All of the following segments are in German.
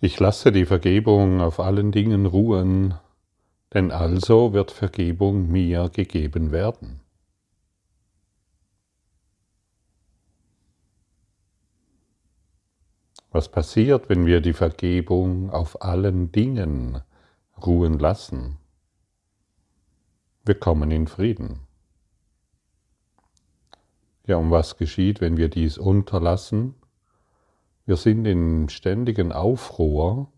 Ich lasse die Vergebung auf allen Dingen ruhen, denn also wird Vergebung mir gegeben werden. Was passiert, wenn wir die Vergebung auf allen Dingen ruhen lassen? Wir kommen in Frieden. Ja, und was geschieht, wenn wir dies unterlassen? Wir sind in ständigen Aufruhr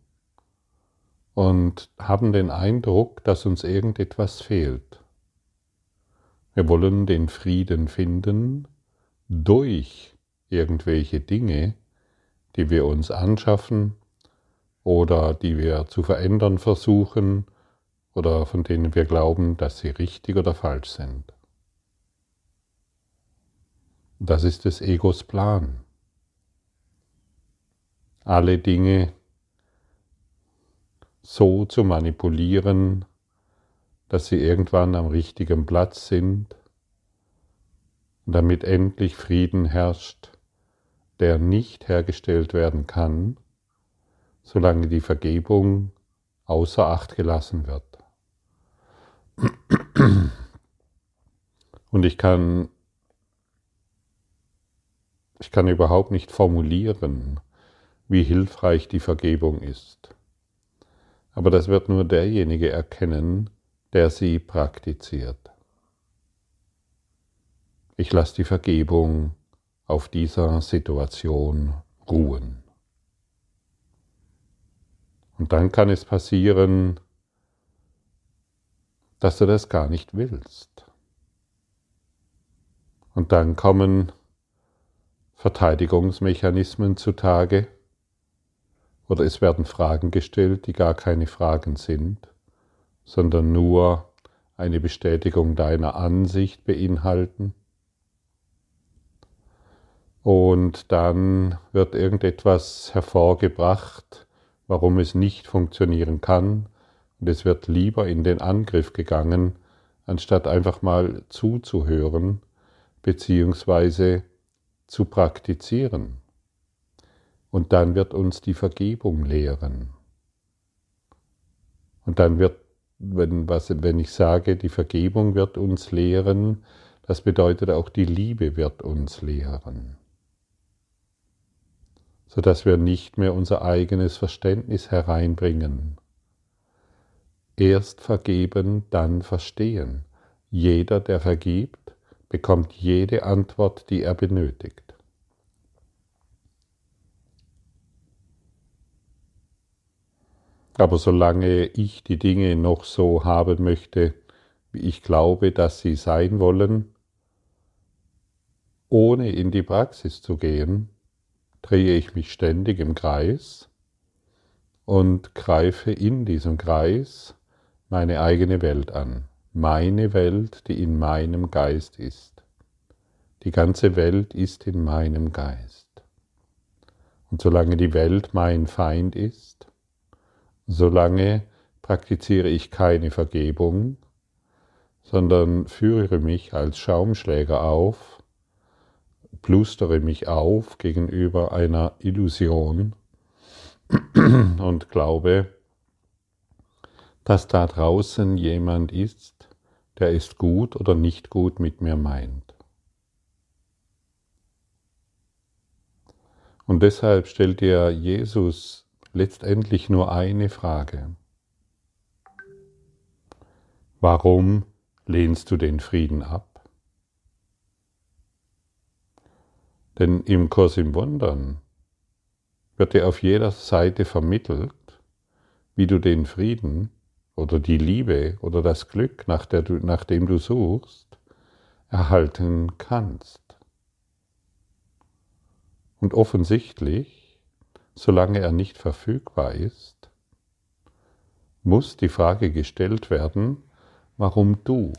und haben den Eindruck, dass uns irgendetwas fehlt. Wir wollen den Frieden finden durch irgendwelche Dinge, die wir uns anschaffen oder die wir zu verändern versuchen oder von denen wir glauben, dass sie richtig oder falsch sind. Das ist des Egos Plan. Alle Dinge so zu manipulieren, dass sie irgendwann am richtigen Platz sind, damit endlich Frieden herrscht der nicht hergestellt werden kann, solange die Vergebung außer Acht gelassen wird. Und ich kann, ich kann überhaupt nicht formulieren, wie hilfreich die Vergebung ist. Aber das wird nur derjenige erkennen, der sie praktiziert. Ich lasse die Vergebung auf dieser Situation ruhen. Und dann kann es passieren, dass du das gar nicht willst. Und dann kommen Verteidigungsmechanismen zutage oder es werden Fragen gestellt, die gar keine Fragen sind, sondern nur eine Bestätigung deiner Ansicht beinhalten und dann wird irgendetwas hervorgebracht, warum es nicht funktionieren kann und es wird lieber in den Angriff gegangen, anstatt einfach mal zuzuhören beziehungsweise zu praktizieren. Und dann wird uns die Vergebung lehren. Und dann wird, wenn, was, wenn ich sage, die Vergebung wird uns lehren, das bedeutet auch die Liebe wird uns lehren sodass wir nicht mehr unser eigenes Verständnis hereinbringen. Erst vergeben, dann verstehen. Jeder, der vergibt, bekommt jede Antwort, die er benötigt. Aber solange ich die Dinge noch so haben möchte, wie ich glaube, dass sie sein wollen, ohne in die Praxis zu gehen, drehe ich mich ständig im Kreis und greife in diesem Kreis meine eigene Welt an. Meine Welt, die in meinem Geist ist. Die ganze Welt ist in meinem Geist. Und solange die Welt mein Feind ist, solange praktiziere ich keine Vergebung, sondern führe mich als Schaumschläger auf plustere mich auf gegenüber einer Illusion und glaube, dass da draußen jemand ist, der ist gut oder nicht gut mit mir meint. Und deshalb stellt dir Jesus letztendlich nur eine Frage. Warum lehnst du den Frieden ab? Denn im Kurs im Wundern wird dir auf jeder Seite vermittelt, wie du den Frieden oder die Liebe oder das Glück, nach, der du, nach dem du suchst, erhalten kannst. Und offensichtlich, solange er nicht verfügbar ist, muss die Frage gestellt werden, warum du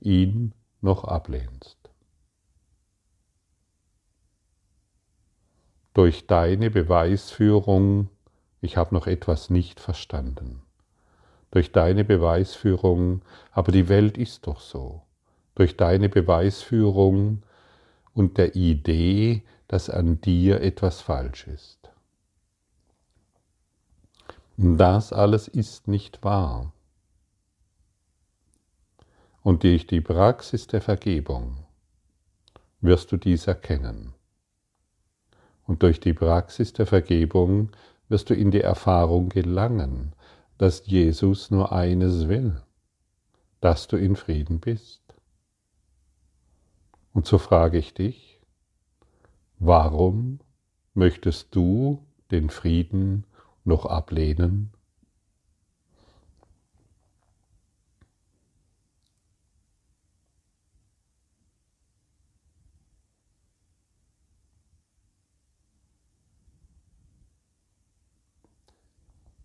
ihn noch ablehnst. durch deine Beweisführung, ich habe noch etwas nicht verstanden. Durch deine Beweisführung, aber die Welt ist doch so. Durch deine Beweisführung und der Idee, dass an dir etwas falsch ist. Das alles ist nicht wahr. Und durch die Praxis der Vergebung wirst du dies erkennen. Und durch die Praxis der Vergebung wirst du in die Erfahrung gelangen, dass Jesus nur eines will, dass du in Frieden bist. Und so frage ich dich, warum möchtest du den Frieden noch ablehnen?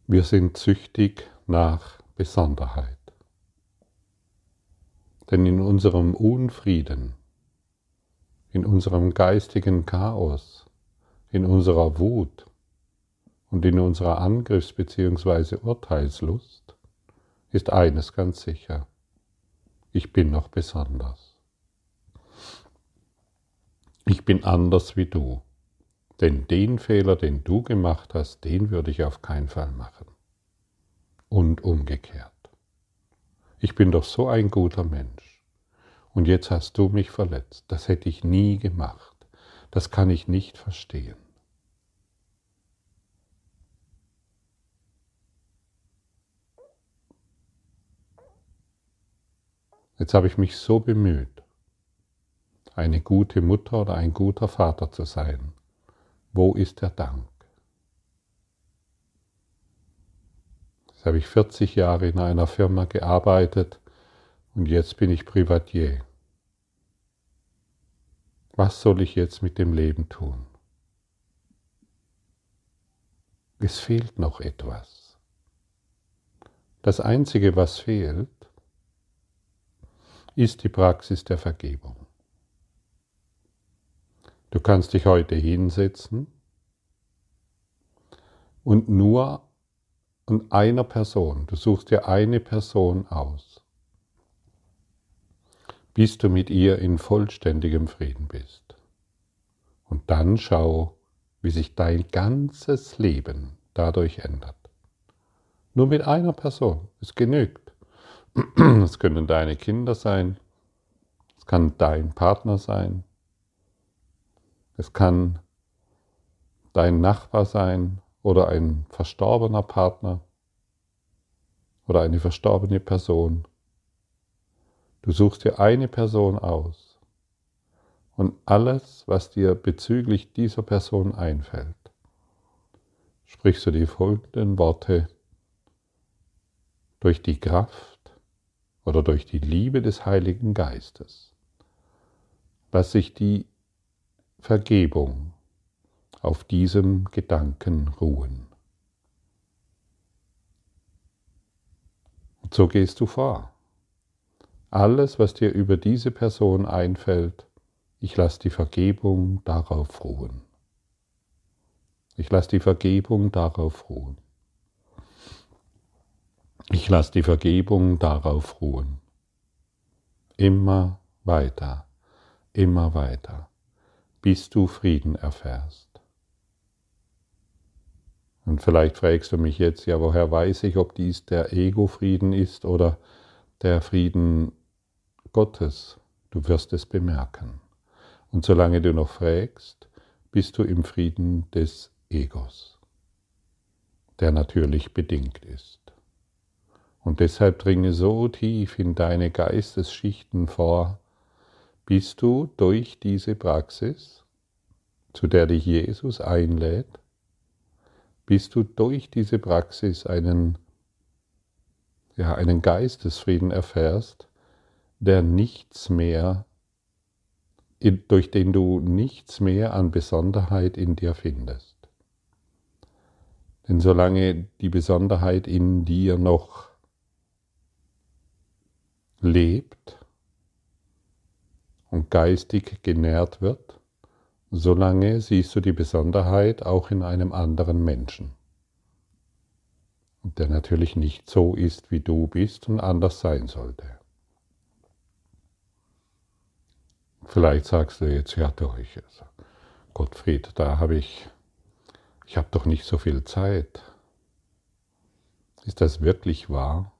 Wir sind süchtig nach Besonderheit. Denn in unserem Unfrieden, in unserem geistigen Chaos, in unserer Wut und in unserer Angriffs- bzw. Urteilslust ist eines ganz sicher. Ich bin noch besonders. Ich bin anders wie du. Denn den Fehler, den du gemacht hast, den würde ich auf keinen Fall machen. Und umgekehrt. Ich bin doch so ein guter Mensch. Und jetzt hast du mich verletzt. Das hätte ich nie gemacht. Das kann ich nicht verstehen. Jetzt habe ich mich so bemüht, eine gute Mutter oder ein guter Vater zu sein. Wo ist der Dank? Jetzt habe ich 40 Jahre in einer Firma gearbeitet und jetzt bin ich Privatier. Was soll ich jetzt mit dem Leben tun? Es fehlt noch etwas. Das Einzige, was fehlt, ist die Praxis der Vergebung. Du kannst dich heute hinsetzen und nur an einer Person, du suchst dir eine Person aus, bis du mit ihr in vollständigem Frieden bist. Und dann schau, wie sich dein ganzes Leben dadurch ändert. Nur mit einer Person, es genügt. Es können deine Kinder sein, es kann dein Partner sein, es kann dein Nachbar sein oder ein verstorbener Partner oder eine verstorbene Person. Du suchst dir eine Person aus und alles, was dir bezüglich dieser Person einfällt, sprichst du die folgenden Worte durch die Kraft oder durch die Liebe des Heiligen Geistes. Lass sich die Vergebung auf diesem Gedanken ruhen. Und so gehst du vor. Alles, was dir über diese Person einfällt, ich lasse die Vergebung darauf ruhen. Ich lasse die Vergebung darauf ruhen. Ich lasse die Vergebung darauf ruhen. Immer weiter, immer weiter bis du Frieden erfährst. Und vielleicht fragst du mich jetzt, ja, woher weiß ich, ob dies der Ego-Frieden ist oder der Frieden Gottes? Du wirst es bemerken. Und solange du noch fragst, bist du im Frieden des Egos, der natürlich bedingt ist. Und deshalb dringe so tief in deine Geistesschichten vor, bist du durch diese Praxis, zu der dich Jesus einlädt, bist du durch diese Praxis einen, ja, einen Geistesfrieden erfährst, der nichts mehr, durch den du nichts mehr an Besonderheit in dir findest. Denn solange die Besonderheit in dir noch lebt, und geistig genährt wird, solange siehst du die Besonderheit auch in einem anderen Menschen, der natürlich nicht so ist, wie du bist und anders sein sollte. Vielleicht sagst du jetzt, ja durch, also Gottfried, da habe ich, ich habe doch nicht so viel Zeit. Ist das wirklich wahr?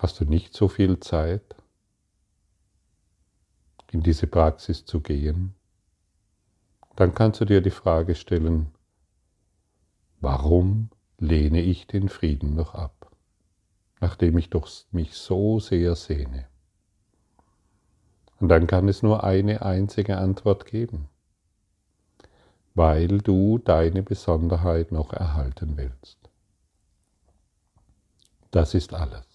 Hast du nicht so viel Zeit, in diese Praxis zu gehen? Dann kannst du dir die Frage stellen, warum lehne ich den Frieden noch ab, nachdem ich doch mich so sehr sehne? Und dann kann es nur eine einzige Antwort geben weil du deine Besonderheit noch erhalten willst. Das ist alles.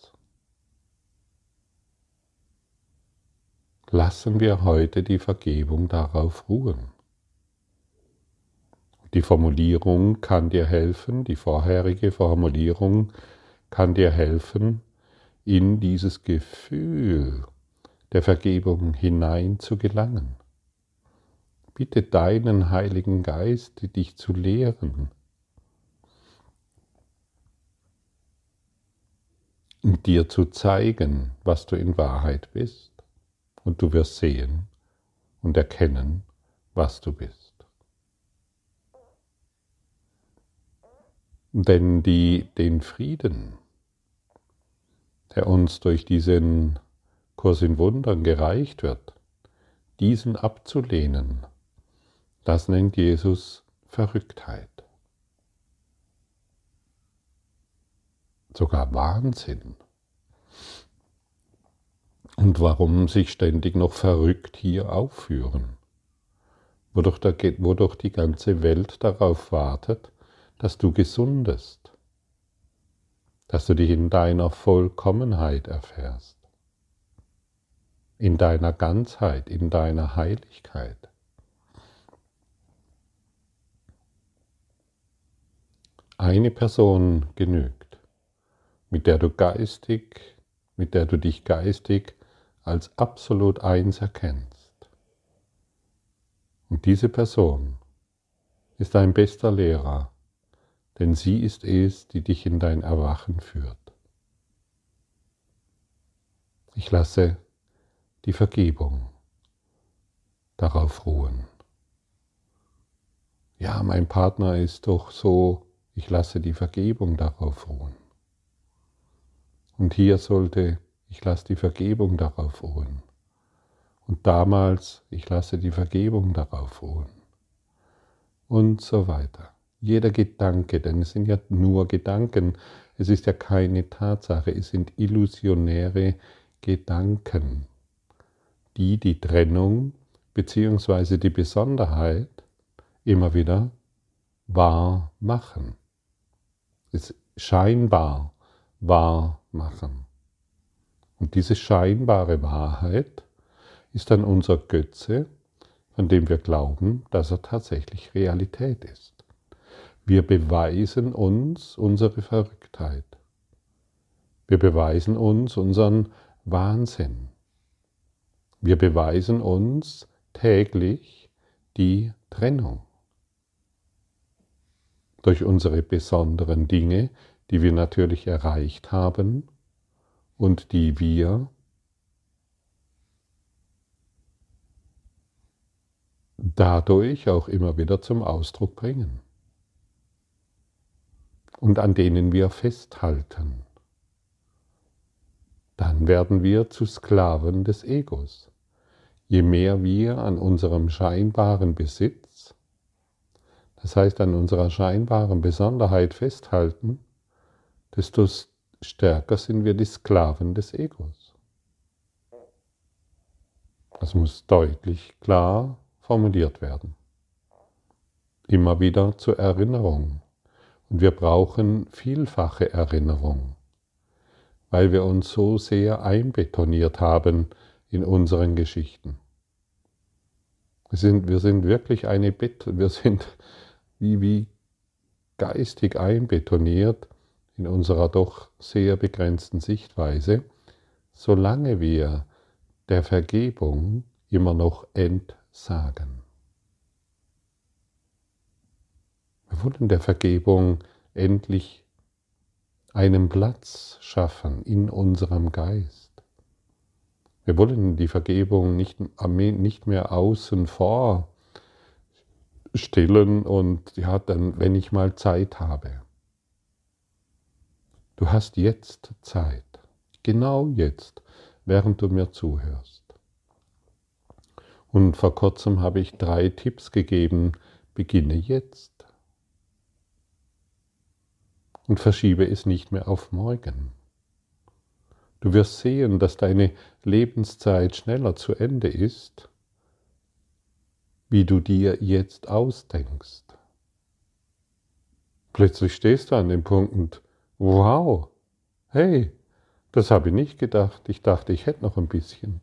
Lassen wir heute die Vergebung darauf ruhen. Die Formulierung kann dir helfen, die vorherige Formulierung kann dir helfen, in dieses Gefühl der Vergebung hinein zu gelangen. Bitte deinen Heiligen Geist, dich zu lehren. Und dir zu zeigen, was du in Wahrheit bist. Und du wirst sehen und erkennen, was du bist. Denn die, den Frieden, der uns durch diesen Kurs in Wundern gereicht wird, diesen abzulehnen, das nennt Jesus Verrücktheit. Sogar Wahnsinn. Und warum sich ständig noch verrückt hier aufführen? Wodurch, der, wodurch die ganze Welt darauf wartet, dass du gesundest, dass du dich in deiner Vollkommenheit erfährst, in deiner Ganzheit, in deiner Heiligkeit. Eine Person genügt, mit der du geistig, mit der du dich geistig als absolut eins erkennst. Und diese Person ist dein bester Lehrer, denn sie ist es, die dich in dein Erwachen führt. Ich lasse die Vergebung darauf ruhen. Ja, mein Partner ist doch so ich lasse die Vergebung darauf ruhen. Und hier sollte, ich lasse die Vergebung darauf ruhen. Und damals, ich lasse die Vergebung darauf ruhen. Und so weiter. Jeder Gedanke, denn es sind ja nur Gedanken, es ist ja keine Tatsache, es sind illusionäre Gedanken, die die Trennung bzw. die Besonderheit immer wieder wahr machen es scheinbar wahr machen. Und diese scheinbare Wahrheit ist dann unser Götze, von dem wir glauben, dass er tatsächlich Realität ist. Wir beweisen uns unsere Verrücktheit. Wir beweisen uns unseren Wahnsinn. Wir beweisen uns täglich die Trennung durch unsere besonderen Dinge, die wir natürlich erreicht haben und die wir dadurch auch immer wieder zum Ausdruck bringen und an denen wir festhalten. Dann werden wir zu Sklaven des Egos. Je mehr wir an unserem scheinbaren Besitz das heißt an unserer scheinbaren Besonderheit festhalten, desto stärker sind wir die Sklaven des Egos. Das muss deutlich klar formuliert werden. Immer wieder zur Erinnerung. Und wir brauchen vielfache Erinnerung, weil wir uns so sehr einbetoniert haben in unseren Geschichten. Wir sind, wir sind wirklich eine Bet wir sind wie, wie geistig einbetoniert in unserer doch sehr begrenzten Sichtweise, solange wir der Vergebung immer noch entsagen. Wir wollen der Vergebung endlich einen Platz schaffen in unserem Geist. Wir wollen die Vergebung nicht, nicht mehr außen vor stillen und ja, dann, wenn ich mal Zeit habe. Du hast jetzt Zeit, genau jetzt, während du mir zuhörst. Und vor kurzem habe ich drei Tipps gegeben, beginne jetzt. Und verschiebe es nicht mehr auf morgen. Du wirst sehen, dass deine Lebenszeit schneller zu Ende ist, wie du dir jetzt ausdenkst. Plötzlich stehst du an dem Punkt und wow, hey, das habe ich nicht gedacht. Ich dachte, ich hätte noch ein bisschen.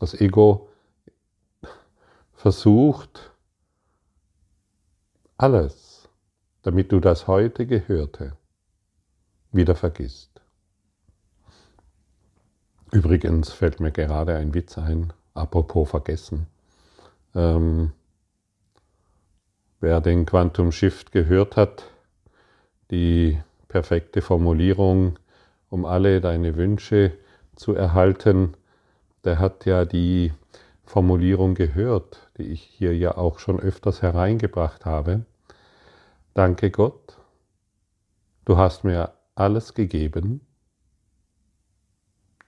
Das Ego versucht alles, damit du das heute Gehörte wieder vergisst. Übrigens fällt mir gerade ein Witz ein, apropos vergessen. Ähm, wer den Quantum Shift gehört hat, die perfekte Formulierung, um alle deine Wünsche zu erhalten, der hat ja die Formulierung gehört, die ich hier ja auch schon öfters hereingebracht habe. Danke Gott, du hast mir alles gegeben,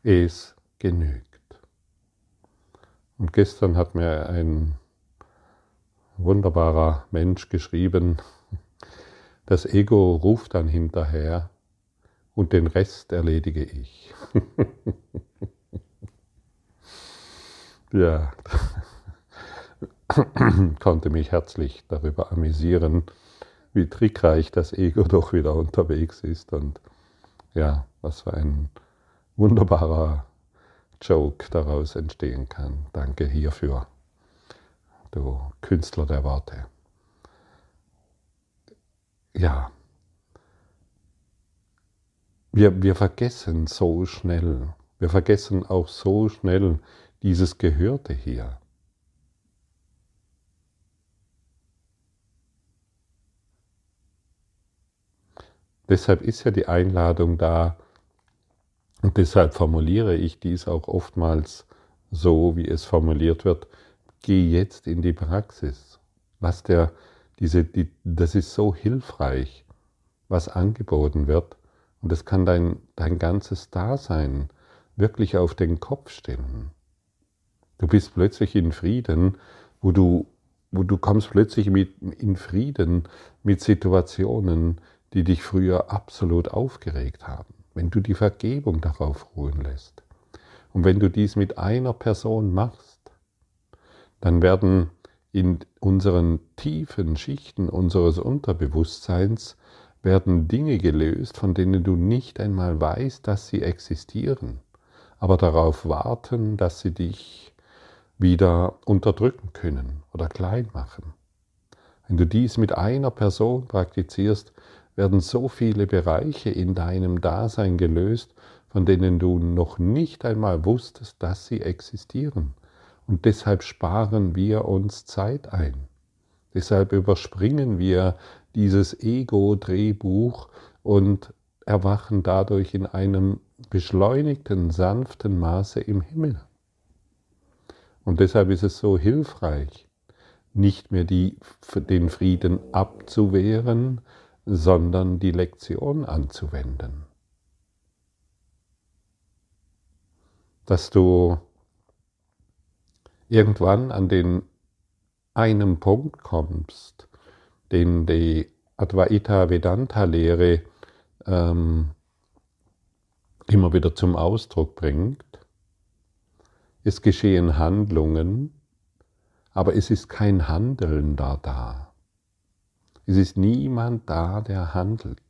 es genügt. Und gestern hat mir ein wunderbarer Mensch geschrieben, das Ego ruft dann hinterher und den Rest erledige ich. ja, konnte mich herzlich darüber amüsieren, wie trickreich das Ego doch wieder unterwegs ist und ja, was für ein wunderbarer Joke daraus entstehen kann. Danke hierfür, du Künstler der Worte. Ja, wir, wir vergessen so schnell, wir vergessen auch so schnell dieses Gehörte hier. Deshalb ist ja die Einladung da, und deshalb formuliere ich dies auch oftmals so, wie es formuliert wird. Geh jetzt in die Praxis. Was der, diese, die, das ist so hilfreich, was angeboten wird. Und das kann dein, dein ganzes Dasein wirklich auf den Kopf stellen. Du bist plötzlich in Frieden, wo du, wo du kommst plötzlich mit, in Frieden mit Situationen, die dich früher absolut aufgeregt haben wenn du die Vergebung darauf ruhen lässt und wenn du dies mit einer Person machst, dann werden in unseren tiefen Schichten unseres Unterbewusstseins werden Dinge gelöst, von denen du nicht einmal weißt, dass sie existieren, aber darauf warten, dass sie dich wieder unterdrücken können oder klein machen. Wenn du dies mit einer Person praktizierst, werden so viele Bereiche in deinem Dasein gelöst, von denen du noch nicht einmal wusstest, dass sie existieren. Und deshalb sparen wir uns Zeit ein. Deshalb überspringen wir dieses Ego-Drehbuch und erwachen dadurch in einem beschleunigten, sanften Maße im Himmel. Und deshalb ist es so hilfreich, nicht mehr die, den Frieden abzuwehren, sondern die Lektion anzuwenden. Dass du irgendwann an den einen Punkt kommst, den die Advaita Vedanta Lehre ähm, immer wieder zum Ausdruck bringt. Es geschehen Handlungen, aber es ist kein Handeln da da. Es ist niemand da, der handelt.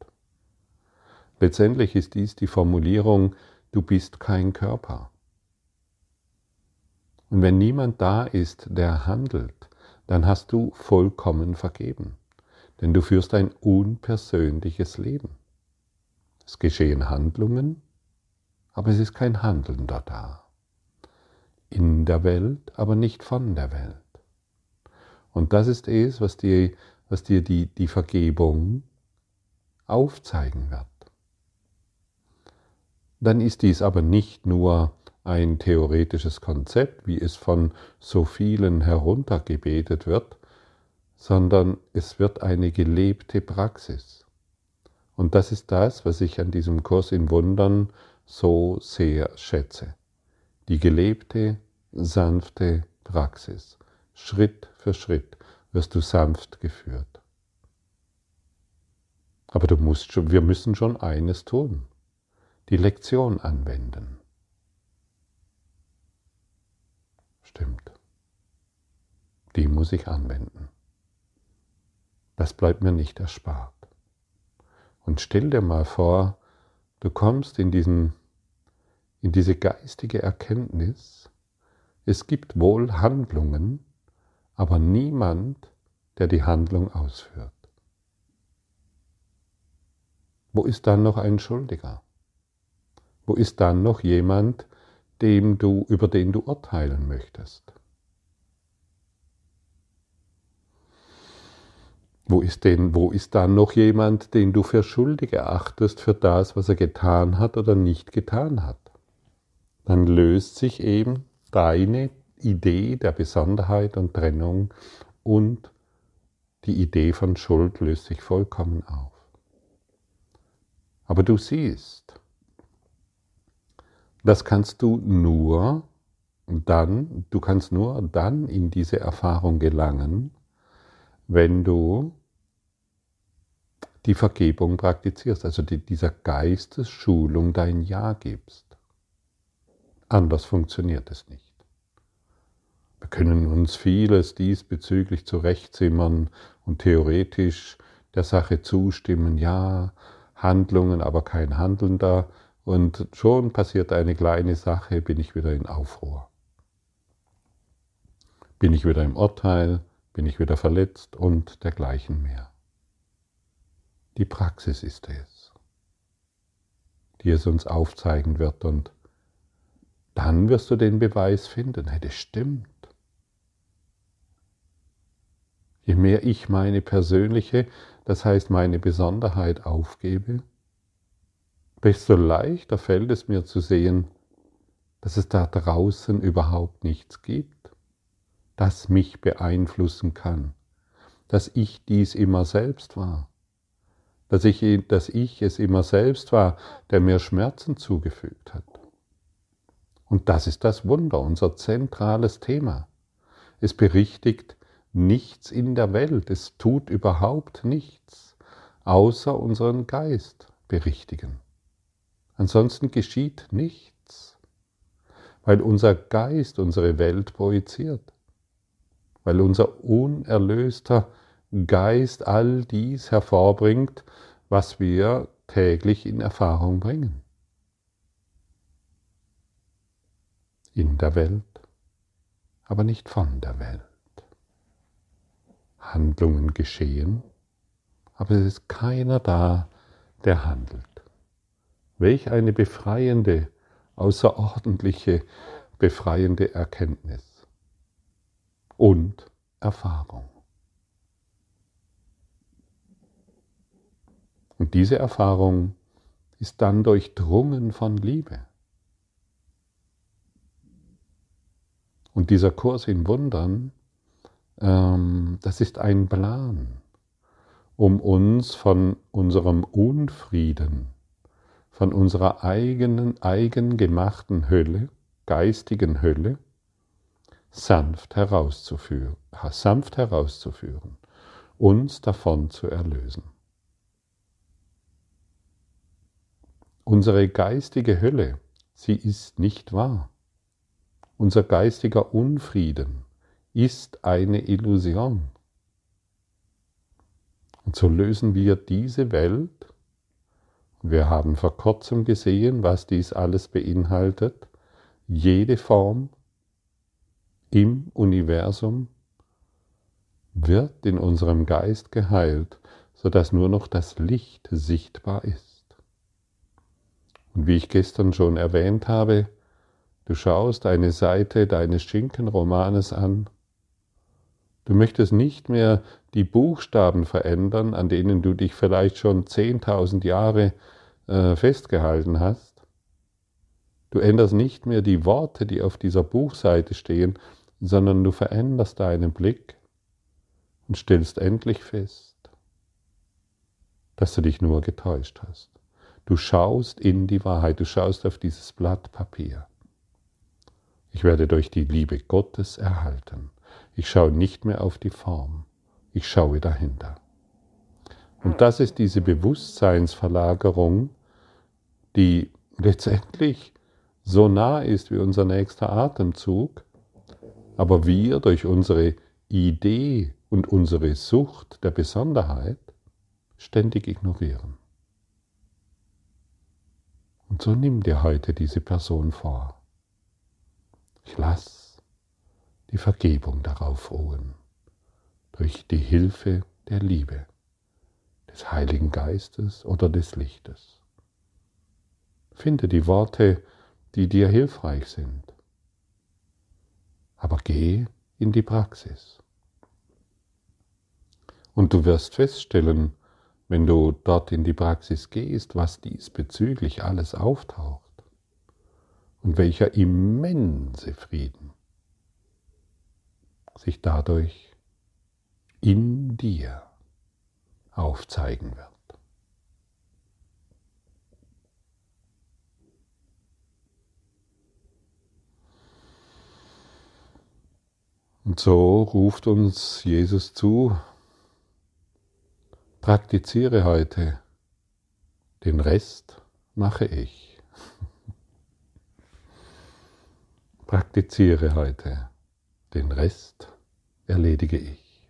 Letztendlich ist dies die Formulierung, du bist kein Körper. Und wenn niemand da ist, der handelt, dann hast du vollkommen vergeben, denn du führst ein unpersönliches Leben. Es geschehen Handlungen, aber es ist kein Handelnder da. In der Welt, aber nicht von der Welt. Und das ist es, was die was dir die, die Vergebung aufzeigen wird. Dann ist dies aber nicht nur ein theoretisches Konzept, wie es von so vielen heruntergebetet wird, sondern es wird eine gelebte Praxis. Und das ist das, was ich an diesem Kurs in Wundern so sehr schätze. Die gelebte, sanfte Praxis. Schritt für Schritt wirst du sanft geführt. Aber du musst schon, wir müssen schon eines tun. Die Lektion anwenden. Stimmt. Die muss ich anwenden. Das bleibt mir nicht erspart. Und stell dir mal vor, du kommst in, diesen, in diese geistige Erkenntnis, es gibt wohl Handlungen, aber niemand, der die Handlung ausführt. Wo ist dann noch ein Schuldiger? Wo ist dann noch jemand, dem du, über den du urteilen möchtest? Wo ist, denn, wo ist dann noch jemand, den du für schuldig erachtest für das, was er getan hat oder nicht getan hat? Dann löst sich eben deine Idee der Besonderheit und Trennung und die Idee von Schuld löst sich vollkommen auf. Aber du siehst, das kannst du nur dann, du kannst nur dann in diese Erfahrung gelangen, wenn du die Vergebung praktizierst, also die, dieser Geistesschulung dein Ja gibst. Anders funktioniert es nicht. Wir können uns vieles diesbezüglich zurechtzimmern und theoretisch der Sache zustimmen, ja, Handlungen, aber kein Handeln da. Und schon passiert eine kleine Sache, bin ich wieder in Aufruhr. Bin ich wieder im Urteil, bin ich wieder verletzt und dergleichen mehr. Die Praxis ist es, die es uns aufzeigen wird und dann wirst du den Beweis finden, hey, das stimmt. Je mehr ich meine persönliche das heißt meine Besonderheit aufgebe, desto leichter fällt es mir zu sehen, dass es da draußen überhaupt nichts gibt, das mich beeinflussen kann, dass ich dies immer selbst war, dass ich, dass ich es immer selbst war, der mir Schmerzen zugefügt hat. Und das ist das Wunder, unser zentrales Thema. Es berichtigt nichts in der Welt, es tut überhaupt nichts, außer unseren Geist berichtigen. Ansonsten geschieht nichts, weil unser Geist unsere Welt projiziert, weil unser unerlöster Geist all dies hervorbringt, was wir täglich in Erfahrung bringen. In der Welt, aber nicht von der Welt. Handlungen geschehen, aber es ist keiner da, der handelt. Welch eine befreiende, außerordentliche, befreiende Erkenntnis und Erfahrung. Und diese Erfahrung ist dann durchdrungen von Liebe. Und dieser Kurs in Wundern ähm, das ist ein Plan, um uns von unserem Unfrieden, von unserer eigenen, eigengemachten Hölle, geistigen Hölle, sanft herauszuführen, sanft herauszuführen, uns davon zu erlösen. Unsere geistige Hölle, sie ist nicht wahr. Unser geistiger Unfrieden, ist eine Illusion. Und so lösen wir diese Welt, wir haben vor kurzem gesehen, was dies alles beinhaltet, jede Form im Universum wird in unserem Geist geheilt, sodass nur noch das Licht sichtbar ist. Und wie ich gestern schon erwähnt habe, du schaust eine Seite deines Schinkenromanes an Du möchtest nicht mehr die Buchstaben verändern, an denen du dich vielleicht schon 10.000 Jahre äh, festgehalten hast. Du änderst nicht mehr die Worte, die auf dieser Buchseite stehen, sondern du veränderst deinen Blick und stellst endlich fest, dass du dich nur getäuscht hast. Du schaust in die Wahrheit, du schaust auf dieses Blatt Papier. Ich werde durch die Liebe Gottes erhalten. Ich schaue nicht mehr auf die Form, ich schaue dahinter. Und das ist diese Bewusstseinsverlagerung, die letztendlich so nah ist wie unser nächster Atemzug, aber wir durch unsere Idee und unsere Sucht der Besonderheit ständig ignorieren. Und so nimm dir heute diese Person vor. Ich lass die Vergebung darauf ruhen, durch die Hilfe der Liebe, des Heiligen Geistes oder des Lichtes. Finde die Worte, die dir hilfreich sind, aber geh in die Praxis. Und du wirst feststellen, wenn du dort in die Praxis gehst, was diesbezüglich alles auftaucht und welcher immense Frieden sich dadurch in dir aufzeigen wird. Und so ruft uns Jesus zu, Praktiziere heute, den Rest mache ich. Praktiziere heute, den Rest erledige ich.